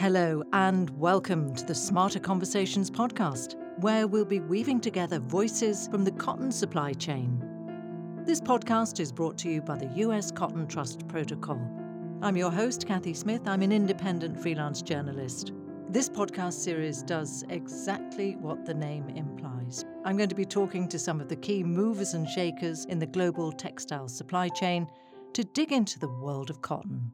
Hello, and welcome to the Smarter Conversations podcast, where we'll be weaving together voices from the cotton supply chain. This podcast is brought to you by the US Cotton Trust Protocol. I'm your host, Kathy Smith. I'm an independent freelance journalist. This podcast series does exactly what the name implies. I'm going to be talking to some of the key movers and shakers in the global textile supply chain to dig into the world of cotton.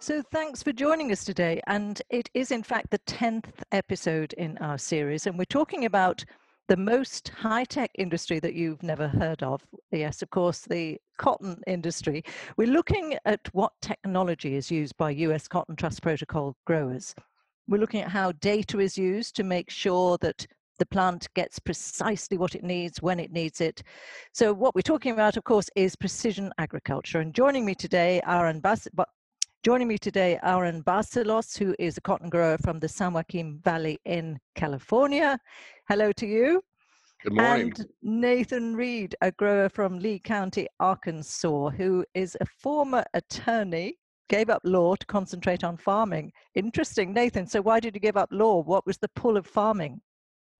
So, thanks for joining us today. And it is, in fact, the 10th episode in our series. And we're talking about the most high tech industry that you've never heard of. Yes, of course, the cotton industry. We're looking at what technology is used by US Cotton Trust Protocol growers. We're looking at how data is used to make sure that the plant gets precisely what it needs when it needs it. So, what we're talking about, of course, is precision agriculture. And joining me today, our ambassador, Joining me today, Aaron Barcellos, who is a cotton grower from the San Joaquin Valley in California. Hello to you. Good morning. And Nathan Reed, a grower from Lee County, Arkansas, who is a former attorney, gave up law to concentrate on farming. Interesting, Nathan. So, why did you give up law? What was the pull of farming?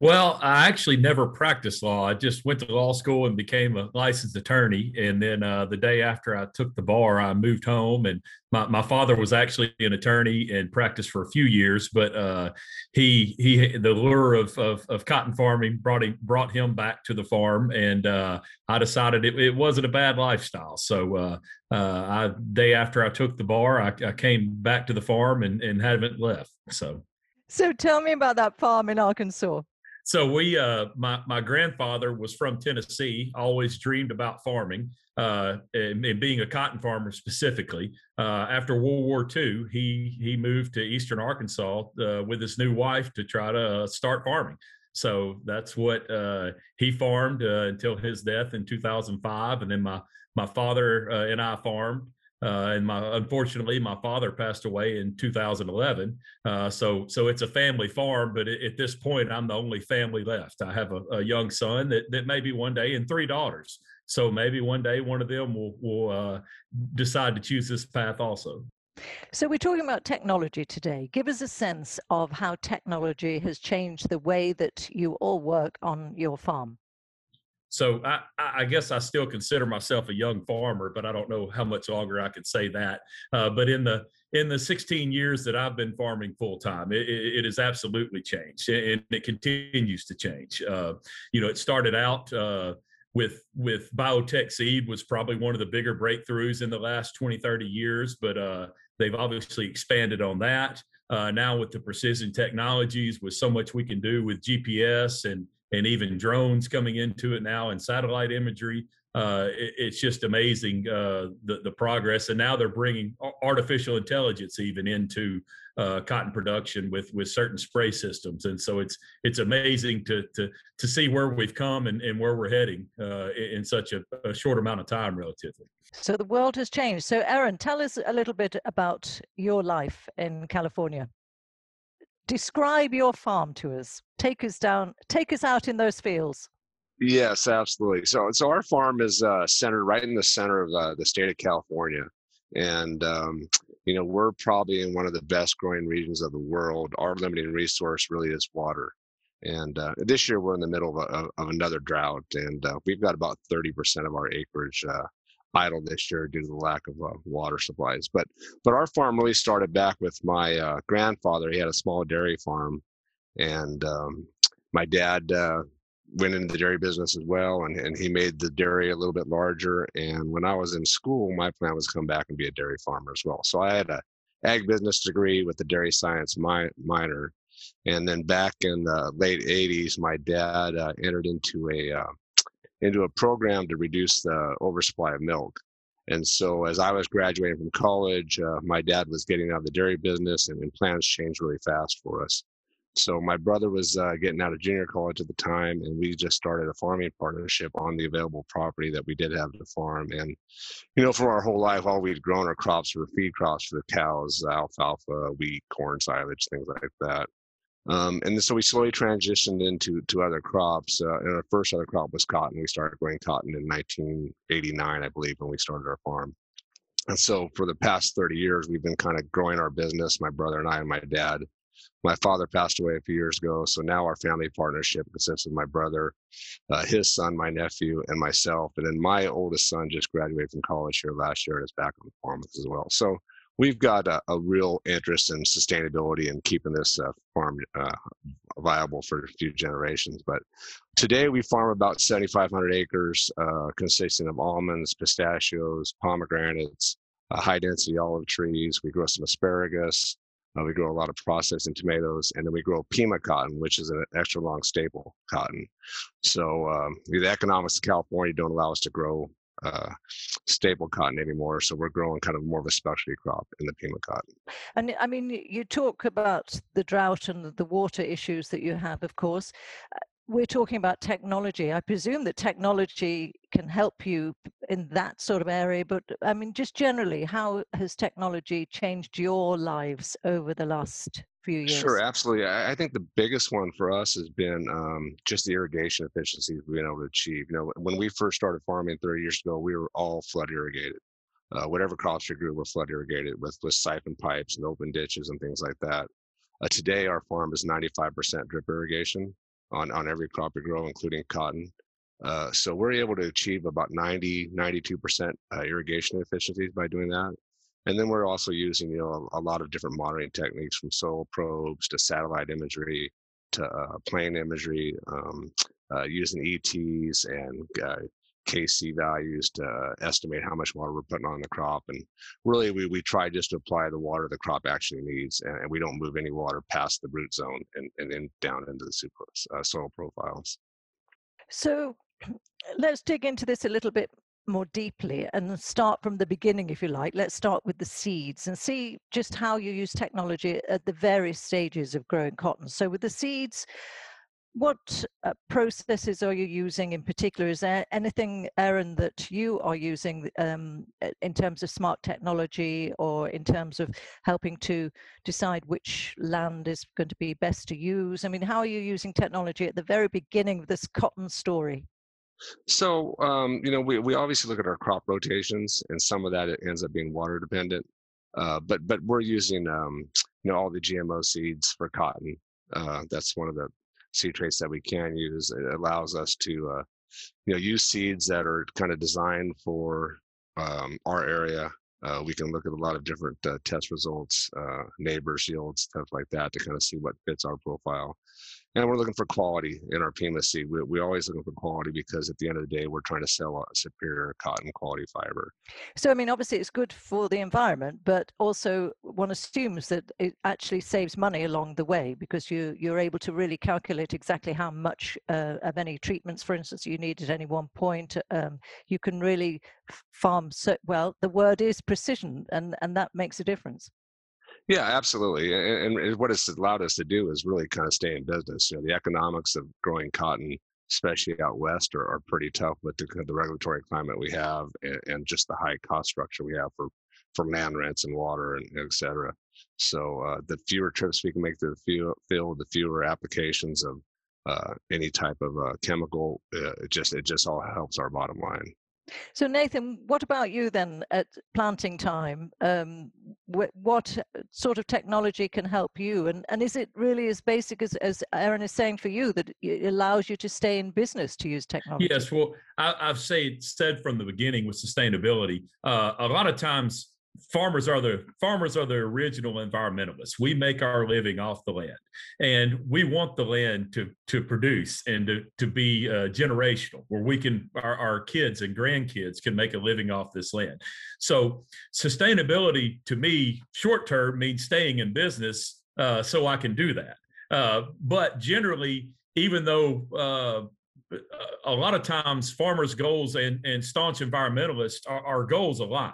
Well, I actually never practiced law. I just went to law school and became a licensed attorney. And then uh, the day after I took the bar, I moved home. And my, my father was actually an attorney and practiced for a few years. But uh, he he the lure of, of, of cotton farming brought him brought him back to the farm. And uh, I decided it, it wasn't a bad lifestyle. So uh, uh, I day after I took the bar, I, I came back to the farm and, and haven't left. So. So tell me about that farm in Arkansas so we uh my my grandfather was from tennessee always dreamed about farming uh and, and being a cotton farmer specifically. Uh after world war ii he he moved to eastern arkansas uh, with his new wife to try to uh, start farming. So that's what uh he farmed until his death in 2005 and then my my father and i farmed uh, and my unfortunately, my father passed away in 2011. Uh, so so it's a family farm, but at this point, I'm the only family left. I have a, a, young son that that maybe one day, and three daughters. So maybe one day one of them will will uh, decide to choose this path also. So we're talking about technology today. Give us a sense of how technology has changed the way that you all work on your farm. So I, I, guess I still consider myself a young farmer, but I don't know how much longer I could say that. Uh, but in the in the 16 years that I've been farming full time, it, it, has absolutely changed, and it continues to change. Uh, you know, it started out uh, with with biotech seed was probably one of the bigger breakthroughs in the last 20, 30 years, but uh, they've obviously expanded on that. Uh, now with the precision technologies, with so much we can do with GPS and and even drones coming into it now and satellite imagery. Uh, it, it's just amazing uh, the the progress, and now they're bringing artificial intelligence even into uh, cotton production with with certain spray systems, and so it's it's amazing to to to see where we've come and, and where we're heading uh, in, such a, a short amount of time, relatively. So the world has changed. So, Aaron, tell us a little bit about your life in California describe your farm to us. Take us down, take us out in those fields. Yes, absolutely. So, so our farm is uh, centered right in the center of uh, the state of California, and um, you know we're probably in one of the best growing regions of the world. Our limiting resource really is water, and uh, this year we're in the middle of, a, of another drought, and uh, we've got about thirty percent of our acreage uh, idle this year due to the lack of uh, water supplies. But but our farm really started back with my uh, grandfather. He had a small dairy farm, and um, my dad uh, went into the dairy business as well, and, and he made the dairy a little bit larger. And when I was in school, my plan was to come back and be a dairy farmer as well. So I had a ag business degree with a dairy science mi- minor. And then back in the late 80s, my dad uh, entered into a uh, into a program to reduce the oversupply of milk. And so, as I was graduating from college, uh, my dad was getting out of the dairy business, and, and, plans changed really fast for us. So, my brother was uh, getting out of junior college at the time, and we just started a farming partnership on the available property that we did have to farm. And, you know, for our whole life, all we'd grown our crops were feed crops for the cows alfalfa, wheat, corn, silage, things like that. Um, and so we slowly transitioned into to other crops. Uh, and our first other crop was cotton. We started growing cotton in 1989, I believe, when we started our farm. And so for the past 30 years, we've been kind of growing our business, my brother and I and my dad. My father passed away a few years ago. So now our family partnership consists of my brother, uh, his son, my nephew, and myself. And then my oldest son just graduated from college here last year and is back on the farm as well. So we've got a, a real interest in sustainability and keeping this uh, farm uh, viable for a few generations. But today we farm about 7,500 acres, uh, consisting of almonds, pistachios, pomegranates, high density olive trees. We grow some asparagus. Uh, we grow a lot of processing tomatoes, and then we grow Pima cotton, which is an extra long staple cotton. So um, the economics of California don't allow us to grow uh, staple cotton anymore. So we're growing kind of more of a specialty crop in the Pima cotton. And I mean, you talk about the drought and the water issues that you have, of course. We're talking about technology. I presume that technology can help you in that sort of area, but I mean, just generally, how has technology changed your lives over the last few years? Sure, absolutely. I think the biggest one for us has been um, just the irrigation efficiencies we've been able to achieve. You know, when we first started farming 30 years ago, we were all flood irrigated. Uh, whatever crops we grew were flood irrigated with, with siphon pipes and open ditches and things like that. Uh, today, our farm is 95% drip irrigation on, on every crop we grow, including cotton. Uh, so we're able to achieve about 90, 92% uh, irrigation efficiencies by doing that. And then we're also using, you know, a, a lot of different monitoring techniques from soil probes to satellite imagery to uh, plane imagery, um, uh, using ETs and uh, KC values to estimate how much water we're putting on the crop. And really, we, we try just to apply the water the crop actually needs, and, and we don't move any water past the root zone and, and then down into the sucrose, uh, soil profiles. So let's dig into this a little bit more deeply and start from the beginning, if you like. Let's start with the seeds and see just how you use technology at the various stages of growing cotton. So, with the seeds, what uh, processes are you using in particular? Is there anything, Aaron, that you are using um, in terms of smart technology or in terms of helping to decide which land is going to be best to use? I mean, how are you using technology at the very beginning of this cotton story? So, um, you know, we, we obviously look at our crop rotations, and some of that it ends up being water dependent. Uh, but but we're using um, you know all the GMO seeds for cotton. Uh, that's one of the seed traits that we can use. It allows us to uh, you know use seeds that are kind of designed for um, our area. Uh, we can look at a lot of different uh, test results, uh, neighbors yields, stuff like that, to kind of see what fits our profile and we're looking for quality in our seed. We, we're always looking for quality because at the end of the day, we're trying to sell a superior cotton quality fiber. So, I mean, obviously it's good for the environment, but also one assumes that it actually saves money along the way because you, you're able to really calculate exactly how much uh, of any treatments, for instance, you need at any one point. Um, you can really farm, so, well, the word is precision, and, and that makes a difference. Yeah, absolutely. And, and, what it's allowed us to do is really kind of stay in business. You know, the economics of growing cotton, especially out west, are, are pretty tough with the, the regulatory climate we have and, and, just the high cost structure we have for, for land rents and water and et cetera. So uh, the fewer trips we can make to the field, the fewer applications of uh, any type of uh, chemical, uh, it just it just all helps our bottom line. So Nathan, what about you then at planting time? Um, wh- what sort of technology can help you? And, and is it really as basic as, as Aaron is saying for you that it allows you to stay in business to use technology? Yes, well, I, have said, said from the beginning with sustainability, uh, a lot of times farmers are the farmers are the original environmentalists. We make our living off the land, and we want the land to to produce and to to be uh, generational, where we can our, our kids and grandkids can make a living off this land. So sustainability to me, short term means staying in business, uh, so I can do that. Uh, but generally, even though uh, a lot of times farmers' goals and, and staunch environmentalists, our, our goals align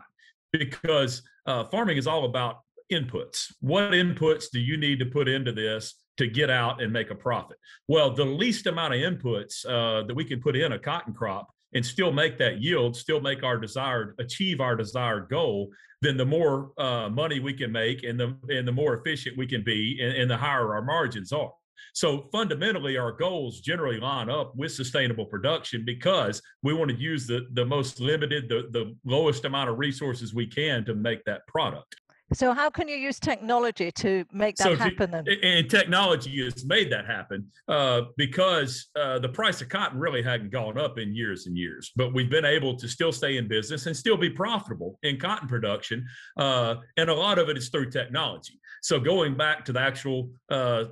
because uh, farming is all about inputs. What inputs do you need to put into this to get out and make a profit? Well, the least amount of inputs uh, that we can put in a cotton crop and still make that yield, still make our desired, achieve our desired goal, then the more uh, money we can make and the and the more efficient we can be, and, and the higher our margins are. So fundamentally, our goals generally line up with sustainable production because we want to use the, the most limited, the, the lowest amount of resources we can to make that product. So how can you use technology to make that so happen then? And technology has made that happen uh, because uh, the price of cotton really hadn't gone up in years and years, but we've been able to still stay in business and still be profitable in cotton production. Uh, and a lot of it is through technology. So going back to the actual uh,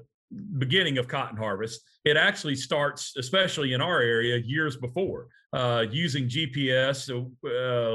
beginning of cotton harvest, it actually starts, especially in our area, years before. Uh, using GPS uh,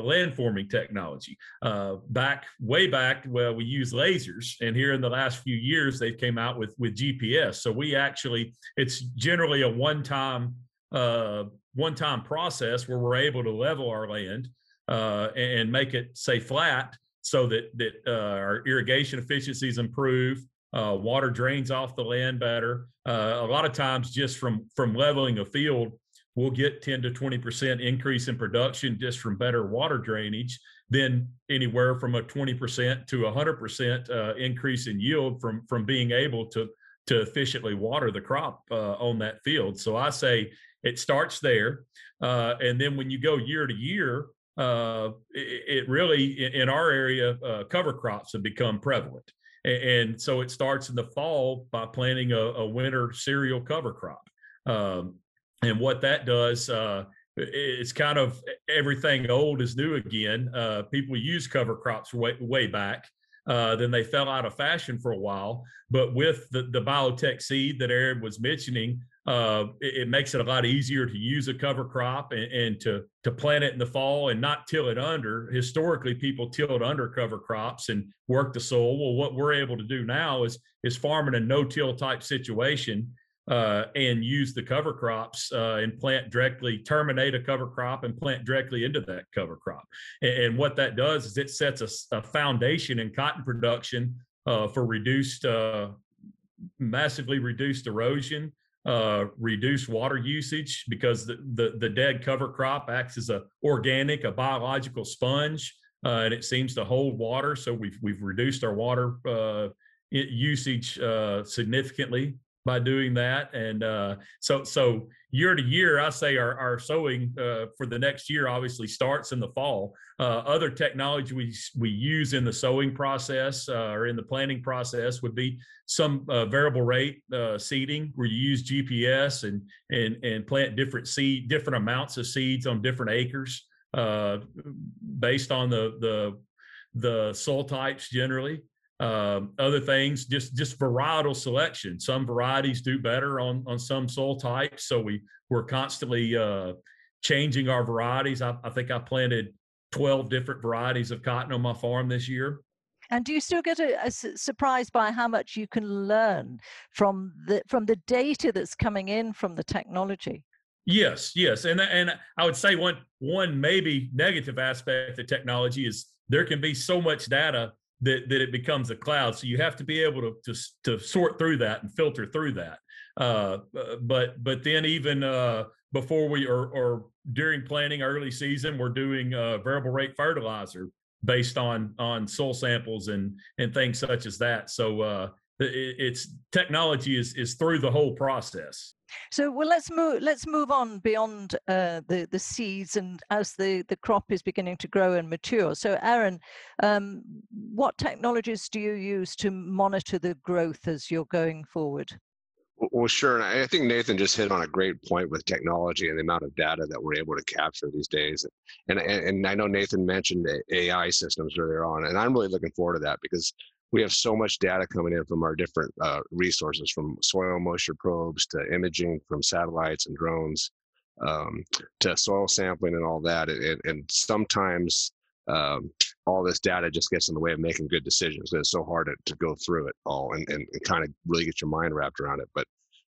landforming technology. Uh, back way back, well, we use lasers, and here in the last few years, they've came out with with GPS. So we actually, it's generally a one time uh, one time process where we're able to level our land uh, and make it say flat, so that that uh, our irrigation efficiencies improve. Water drains off the land better. a lot of times, just from from leveling a field, we'll get 10 to 20% increase in production just from better water drainage, then anywhere from a 20% to 100% uh, increase in yield from, from being able to, to efficiently water the crop uh, on that field. So I say it starts there. Uh, and then when you go year to year, uh, it, it, really, in our area, uh, cover crops have become prevalent. And, so it starts in the fall by planting a, a winter cereal cover crop. Um, and what that does uh, it's kind of everything old is new again uh, people use cover crops way, way back uh, then they fell out of fashion for a while but with the, the biotech seed that aaron was mentioning uh, it, it, makes it a lot easier to use a cover crop and, and, to to plant it in the fall and not till it under. Historically, people tilled under cover crops and work the soil. Well, what we're able to do now is is farm in a no-till type situation uh, and use the cover crops uh, and plant directly, terminate a cover crop and plant directly into that cover crop. And, and what that does is it sets a, a foundation in cotton production uh, for reduced, uh, massively reduced erosion, uh, reduced water usage because the, the, the dead cover crop acts as a organic, a biological sponge, uh, and it seems to hold water. So we've we've reduced our water usage significantly by doing that. And uh, so, so year to year, I say our, our sowing uh, for the next year obviously starts in the fall. Uh, other technology we, we use in the sowing process uh, or in the planting process would be some uh, variable rate uh, seeding where you use GPS and, and, and plant different seed, different amounts of seeds on different acres based on the, the, the soil types generally. Um, other things, just just varietal selection. Some varieties do better on on some soil types, so we we're constantly uh, changing our varieties. I, I think I planted twelve different varieties of cotton on my farm this year. And do you still get a, a surprised by how much you can learn from the from the data that's coming in from the technology? Yes, yes, and and I would say one one maybe negative aspect of technology is there can be so much data that, that it becomes a cloud. So you have to be able to, to, to sort through that and filter through that. Uh, but but then even uh, before we or, or during planting early season, we're doing uh, variable rate fertilizer based on on soil samples and and things such as that. So uh, it's technology is is through the whole process. So well, let's move. Let's move on beyond uh, the the seeds and as the the crop is beginning to grow and mature. So, Aaron, um, what technologies do you use to monitor the growth as you're going forward? Well, sure. And I think Nathan just hit on a great point with technology and the amount of data that we're able to capture these days. And and, and I know Nathan mentioned AI systems earlier on, and I'm really looking forward to that because we have so much data coming in from our different uh, resources from soil moisture probes to imaging from satellites and drones um, to soil sampling and all that and, and sometimes um, all this data just gets in the way of making good decisions it's so hard to, to go through it all and, and, and, kind of really get your mind wrapped around it but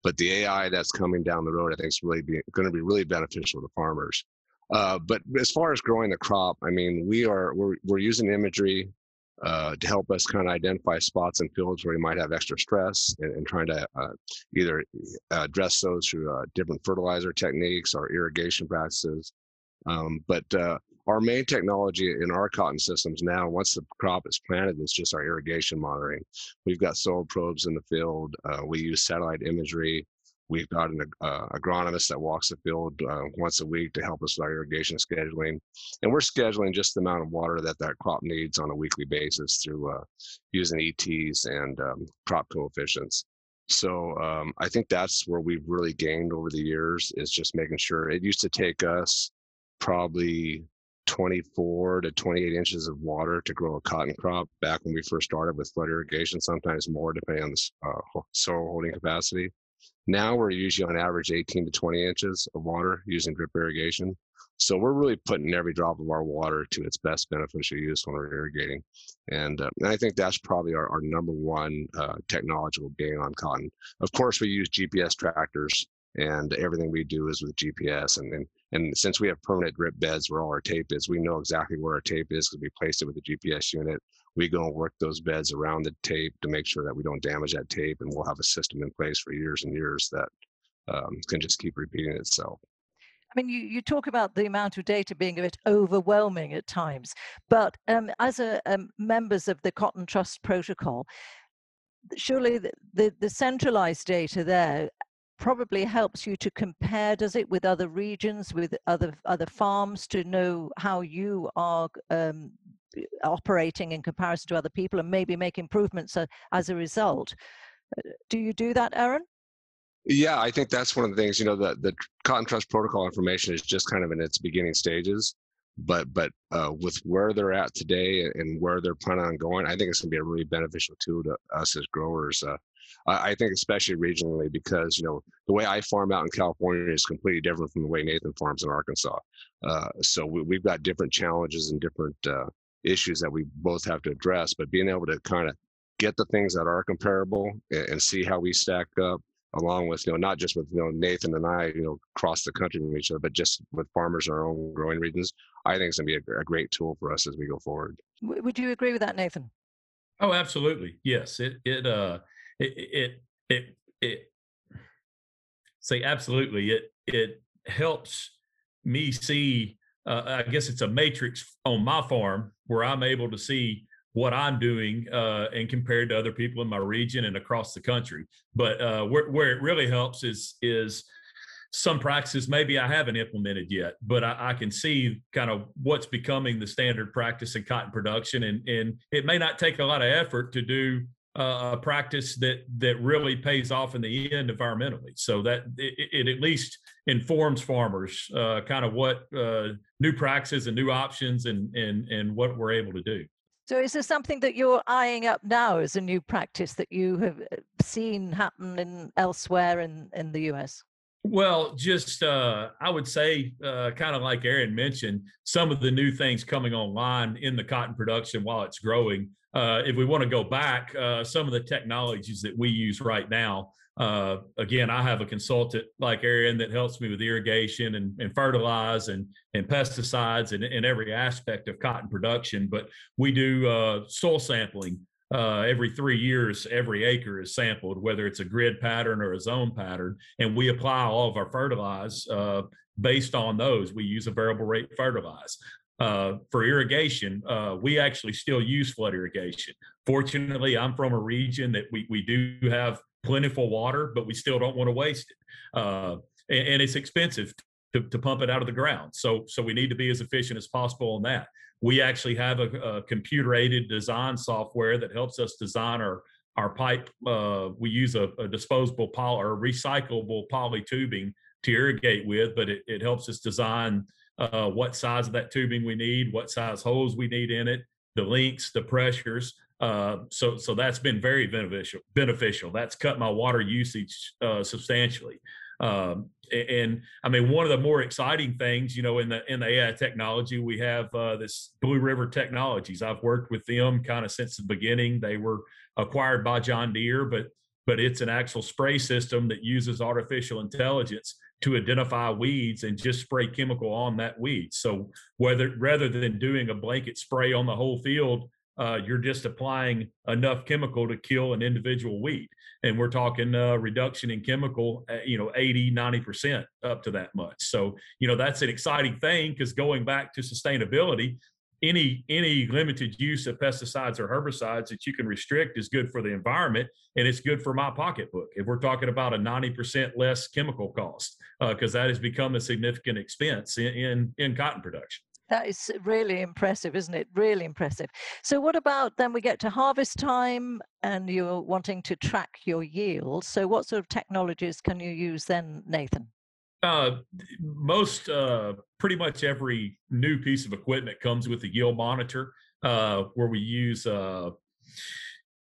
but the ai that's coming down the road i think is really going to be really beneficial to farmers. Uh, but as far as growing the crop i mean we are we're, we're using imagery uh, to help us kind of identify spots and fields where we might have extra stress and, and trying to uh, either address those through uh, different fertilizer techniques or irrigation practices. Um, but uh, our main technology in our cotton systems now, once the crop is planted, is just our irrigation monitoring. We've got soil probes in the field. Uh, we use satellite imagery. We've got an uh, agronomist that walks the field uh, once a week to help us with our irrigation scheduling. And we're scheduling just the amount of water that that crop needs on a weekly basis through uh, using ETs and um, crop coefficients. So um, I think that's where we've really gained over the years is just making sure it used to take us probably 24 to 28 inches of water to grow a cotton crop back when we first started with flood irrigation, sometimes more depending on the uh, soil holding capacity. Now we're usually on average 18 to 20 inches of water using drip irrigation. So we're really putting every drop of our water to its best beneficial use when we're irrigating. And, uh, and I think that's probably our, our number one uh, technological gain on cotton. Of course, we use GPS tractors and everything we do is with GPS. And, and, and since we have permanent drip beds where all our tape is, we know exactly where our tape is because we placed it with the GPS unit. We go and work those beds around the tape to make sure that we don't damage that tape, and we'll have a system in place for years and years that um, can just keep repeating itself. I mean, you, you talk about the amount of data being a bit overwhelming at times, but um, as a, um, members of the Cotton Trust Protocol, surely the, the, the centralized data there probably helps you to compare does it with other regions with other other farms to know how you are um, operating in comparison to other people and maybe make improvements uh, as a result? Do you do that aaron? Yeah i think that's one of the things you know the, the cotton trust protocol information is just kind of in its beginning stages but but uh, with where they're at today and where they're planning on going i think it's going to be a really beneficial tool to us as growers uh, I, think especially regionally because you know the way I farm out in California is completely different from the way Nathan farms in Arkansas. Uh, so we, have got different challenges and different uh, issues that we both have to address. But being able to kind of get the things that are comparable and, and, see how we stack up, along with you know not just with you know Nathan and I you know across the country from each other, but just with farmers in our own growing regions. I think it's going to be a, a great tool for us as we go forward. Would you agree with that, Nathan? Oh, absolutely. Yes. It it uh it it it, it say absolutely it it helps me see uh, i guess it's a matrix on my farm where i'm able to see what i'm doing uh, and compared to other people in my region and across the country but uh, where, where it really helps is is some practices maybe I haven't implemented yet, but I, I, can see kind of what's becoming the standard practice in cotton production. And, and it may not take a lot of effort to do uh, a practice that that really pays off in the end environmentally. So that it, it at least informs farmers uh, kind of what uh, new practices and new options and and and what we're able to do. So is there something that you're eyeing up now as a new practice that you have uh, seen happen in elsewhere in in the U.S.? Well, just uh, I would say, uh, kind of like Aaron mentioned, some of the new things coming online in the cotton production while it's growing uh, if we want to go back, uh, some of the technologies that we use right now. Uh, again, I have a consultant like Aaron that helps me with irrigation and, and fertilize and, and pesticides and, and every aspect of cotton production. But we do uh, soil sampling uh, every three years, every acre is sampled, whether it's a grid pattern or a zone pattern, and we apply all of our fertilize uh, based on those. We use a variable rate fertilize uh, for irrigation, uh, we actually still use flood irrigation. Fortunately, I'm from a region that we, we do have plentiful water, but we still don't want to waste it. Uh, and, and, it's expensive to, to pump it out of the ground. So, so we need to be as efficient as possible on that. We actually have a, a computer aided design software that helps us design our, our pipe. Uh, we use a, a disposable poly or recyclable poly tubing to irrigate with, but it, it helps us design uh, what size of that tubing we need, what size holes we need in it, the lengths, the pressures. Uh, so, so that's been very beneficial. Beneficial. That's cut my water usage uh, substantially. Um, and I mean, one of the more exciting things, you know, in the in the AI technology, we have uh, this Blue River Technologies. I've worked with them kind of since the beginning. They were acquired by John Deere, but but it's an actual spray system that uses artificial intelligence to identify weeds and just spray chemical on that weed. So whether rather than doing a blanket spray on the whole field, uh, you're just applying enough chemical to kill an individual weed. And we're talking uh, reduction in chemical, uh, you know, 80, 90% up to that much. So, you know, that's an exciting thing because going back to sustainability, any any limited use of pesticides or herbicides that you can restrict is good for the environment and it's good for my pocketbook if we're talking about a 90% less chemical cost because uh, that has become a significant expense in, in, in cotton production that is really impressive, isn't it? Really impressive. So, what about then we get to harvest time and you're wanting to track your yield? So, what sort of technologies can you use then, Nathan? Uh, most, uh, pretty much every new piece of equipment comes with a yield monitor uh, where we use uh,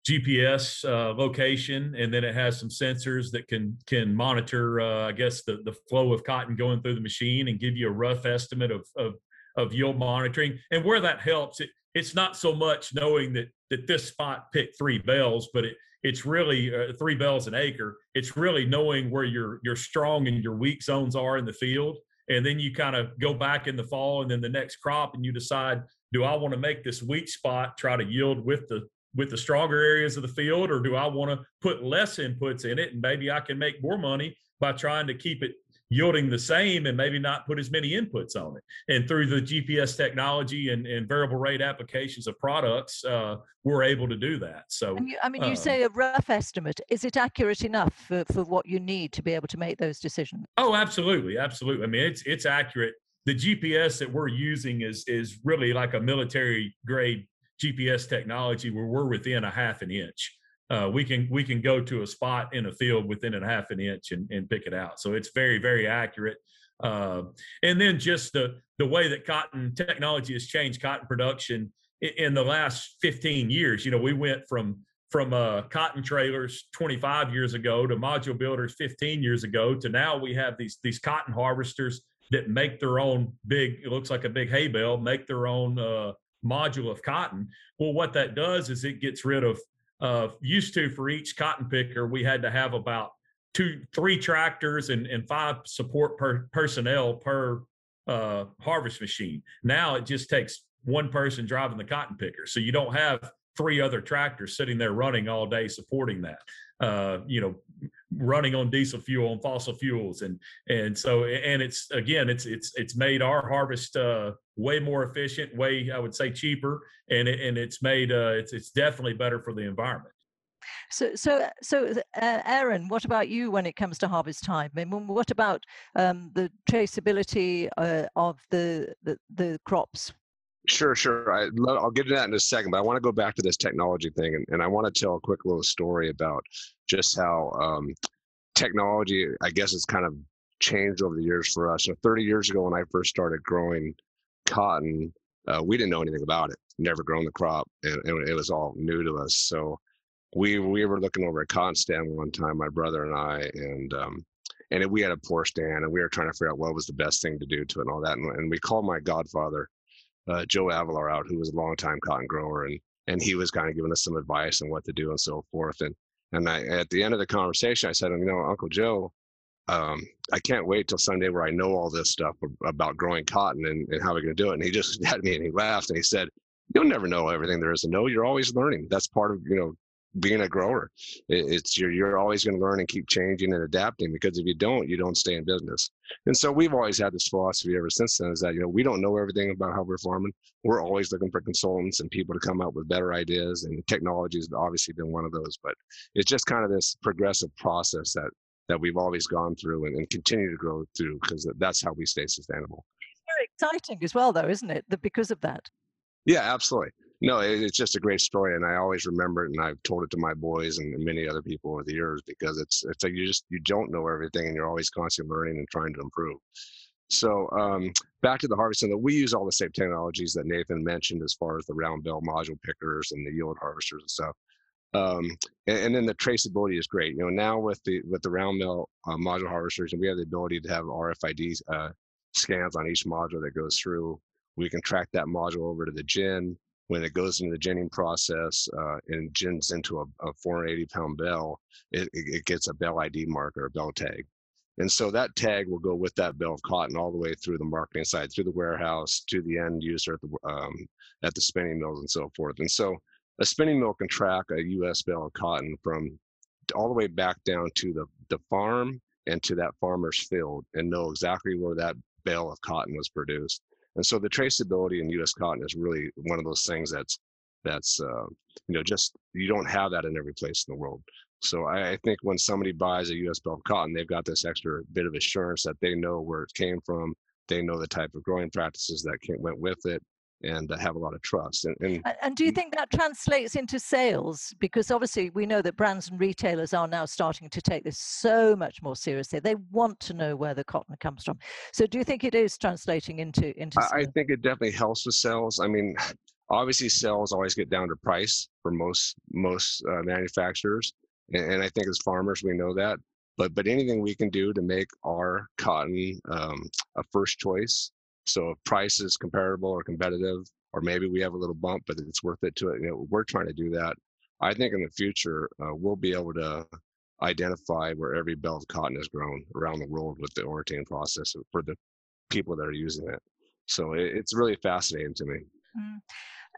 GPS uh, location, and then it has some sensors that can can monitor, uh, I guess, the the flow of cotton going through the machine and give you a rough estimate of of of yield monitoring. And where that helps, it, it's not so much knowing that that this spot picked three bells, but it it's really uh, three bells an acre. It's really knowing where your your strong and your weak zones are in the field, and then you kind of go back in the fall and then the next crop, and you decide, do I want to make this weak spot try to yield with the with the stronger areas of the field, or do I want to put less inputs in it and maybe I can make more money by trying to keep it yielding the same and maybe not put as many inputs on it. And through the GPS technology and, and variable rate applications of products, uh, we're able to do that. So, you, I mean, you uh, say a rough estimate. Is it accurate enough for, for what you need to be able to make those decisions? Oh, absolutely, absolutely. I mean, it's it's accurate. The GPS that we're using is is really like a military grade GPS technology where we're within a half an inch uh, we can we can go to a spot in a field within a half an inch and, and pick it out. So it's very very accurate. Uh, and then just the the way that cotton technology has changed cotton production in, in the last 15 years. You know, we went from from uh, cotton trailers 25 years ago to module builders 15 years ago to now we have these these cotton harvesters that make their own big it looks like a big hay bale make their own uh, module of cotton well what that does is it gets rid of uh, used to for each cotton picker, we had to have about two, three tractors and, and five support per personnel per uh, harvest machine. Now it just takes one person driving the cotton picker. So you don't have three other tractors sitting there running all day supporting that. Uh, you know, running on diesel fuel and fossil fuels, and and so and it's again, it's it's it's made our harvest uh, way more efficient, way I would say cheaper, and it, and it's made uh, it's it's definitely better for the environment. So, so, so, uh, Aaron, what about you when it comes to harvest time? I mean, what about um, the traceability uh, of the, the, the crops? Sure, sure. I, will get to that in a second, but I want to go back to this technology thing, and, and I want to tell a quick little story about just how um, technology, I guess, has kind of changed over the years for us. So, 30 years ago, when I first started growing cotton, uh, we didn't know anything about it. Never grown the crop, and, it was all new to us. So, we we were looking over a cotton stand one time, my brother and I, and um, and we had a poor stand, and we were trying to figure out what was the best thing to do to it and all that. And, and we called my godfather uh, Joe Avalar out, who was a longtime cotton grower, and and he was kind of giving us some advice on what to do and so forth. And and I, at the end of the conversation, I said, you know, Uncle Joe, um, I can't wait till Sunday where I know all this stuff about growing cotton and, and how we're going to do it. And he just had me and he laughed and he said, you'll never know everything there is to know. You're always learning. That's part of, you know, being a grower. It's you're you're always going to learn and keep changing and adapting because if you don't, you don't stay in business. And so we've always had this philosophy ever since then is that you know we don't know everything about how we're farming. We're always looking for consultants and people to come up with better ideas. And technology has obviously been one of those. But it's just kind of this progressive process that that we've always gone through and, and continue to grow through because that's how we stay sustainable. It's very exciting as well, though, isn't it? That Because of that. Yeah, absolutely no, it's just a great story, and I always remember it, and I've told it to my boys and many other people over the years because it's it's like you just you don't know everything, and you're always constantly learning and trying to improve. So um, back to the harvesting, that we use all the same technologies that Nathan mentioned as far as the round bell module pickers and the yield harvesters and stuff. Um, and, and, then the traceability is great. You know, now with the with the round mill uh, module harvesters, and we have the ability to have RFID uh, scans on each module that goes through. We can track that module over to the gin when it goes into the ginning process uh, and gins into a, a 480 pound bale, it, it gets a bale ID marker, a bale tag. And so that tag will go with that bale of cotton all the way through the marketing side, through the warehouse, to the end user at the um, at the spinning mills and so forth. And so a spinning mill can track a U.S. bale of cotton from all the way back down to the, the farm and to that farmer's field and know exactly where that bale of cotton was produced. And so the traceability in U.S. cotton is really one of those things that's that's uh, you know just you don't have that in every place in the world. So I, I think when somebody buys a U.S. bale of cotton, they've got this extra bit of assurance that they know where it came from, they know the type of growing practices that came, went with it, and have a lot of trust. And, and, and do you think that translates into sales? Because obviously we know that brands and retailers are now starting to take this so much more seriously. They want to know where the cotton comes from. So do you think it is translating into into? I, I think it definitely helps with sales. I mean, obviously sales always get down to price for most most uh, manufacturers, and, and I think as farmers we know that. But but anything we can do to make our cotton um, a first choice so if price is comparable or competitive, or maybe we have a little bump, but it's worth it to it. You know, we're trying to do that. I think in the future uh, we'll be able to identify where every bale of cotton is grown around the world with the Oritain process for the people that are using it. So it, it's really fascinating to me. Mm.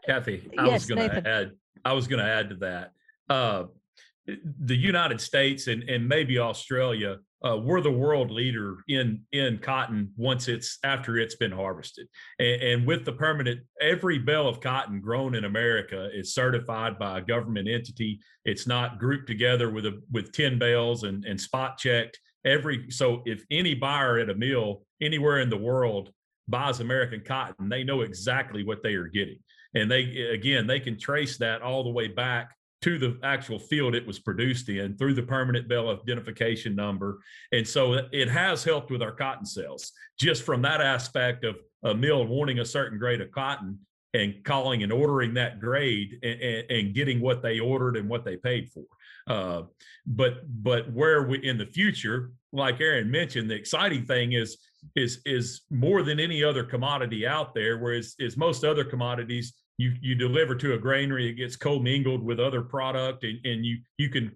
Kathy, I yes, was going to add. I was going to add to that. Uh, the United States and, and maybe Australia uh, we're the world leader in in cotton once it's after it's been harvested. And, and, with the permanent every bale of cotton grown in america is certified by a government entity. It's not grouped together with a with 10 bales and, and spot checked. Every so if any buyer at a mill anywhere in the world buys american cotton they know exactly what they are getting. And they again they can trace that all the way back to the actual field it was produced in through the permanent bale identification number. And so it has helped with our cotton sales just from that aspect of a mill wanting a certain grade of cotton and calling and ordering that grade and, and, and getting what they ordered and what they paid for. Uh, but but where we in the future, like Aaron mentioned, the exciting thing is is is more than any other commodity out there. Whereas is most other commodities, you you deliver to a granary, it gets commingled with other product, and, and you you can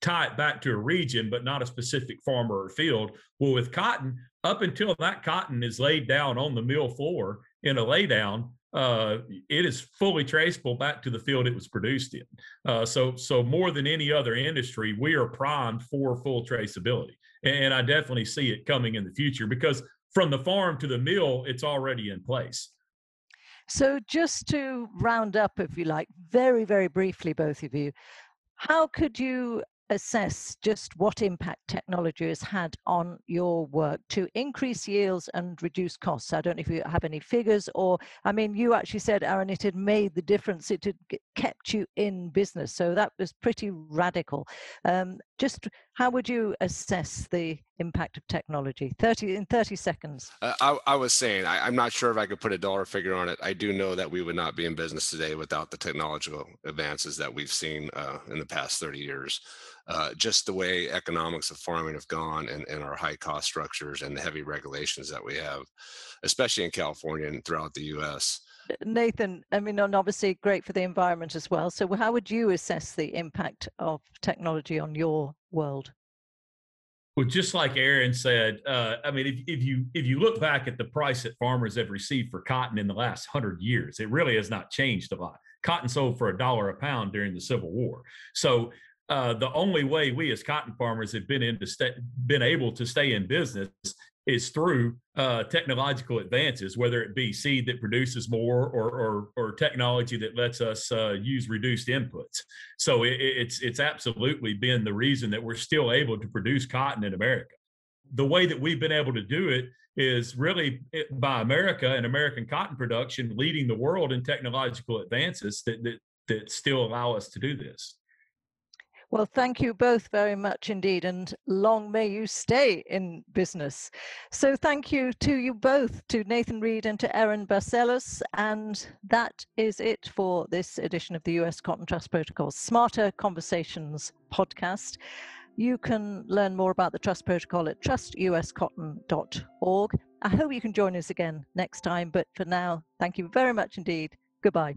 tie it back to a region, but not a specific farmer or field. Well, with cotton, up until that cotton is laid down on the mill floor in a laydown, uh, it is fully traceable back to the field it was produced in. Uh, so, so more than any other industry, we are primed for full traceability, and I definitely see it coming in the future because from the farm to the mill, it's already in place. So, just to round up, if you like, very, very briefly, both of you, how could you assess just what impact technology has had on your work to increase yields and reduce costs? I don't know if you have any figures, or I mean, you actually said, Aaron, it had made the difference, it had kept you in business. So that was pretty radical. Um, just how would you assess the impact of technology? 30 in 30 seconds. Uh, I, I, was saying I, am not sure if i could put a dollar figure on it. I do know that we would not be in business today without the technological advances that we've seen uh, in the past 30 years. Uh, just the way economics of farming have gone and, and our high cost structures and the heavy regulations that we have especially in california and throughout the us Nathan, I mean, and obviously great for the environment as well. So, how would you assess the impact of technology on your world? Well, just like Aaron said, uh, I mean, if, if you if you look back at the price that farmers have received for cotton in the last hundred years, it really has not changed a lot. Cotton sold for a dollar a pound during the Civil War. So uh, the only way we as cotton farmers have been been able to stay in business is through uh, technological advances, whether it be seed that produces more or, or, or technology that lets us uh, use reduced inputs. So it, it's, it's absolutely been the reason that we're still able to produce cotton in America. The way that we've been able to do it is really by America and American cotton production leading the world in technological advances that, that, that still allow us to do this. Well, thank you both very much indeed, and long may you stay in business. So, thank you to you both, to Nathan Reed and to Aaron Barcellos. And that is it for this edition of the US Cotton Trust Protocol Smarter Conversations podcast. You can learn more about the Trust Protocol at trustuscotton.org. I hope you can join us again next time, but for now, thank you very much indeed. Goodbye.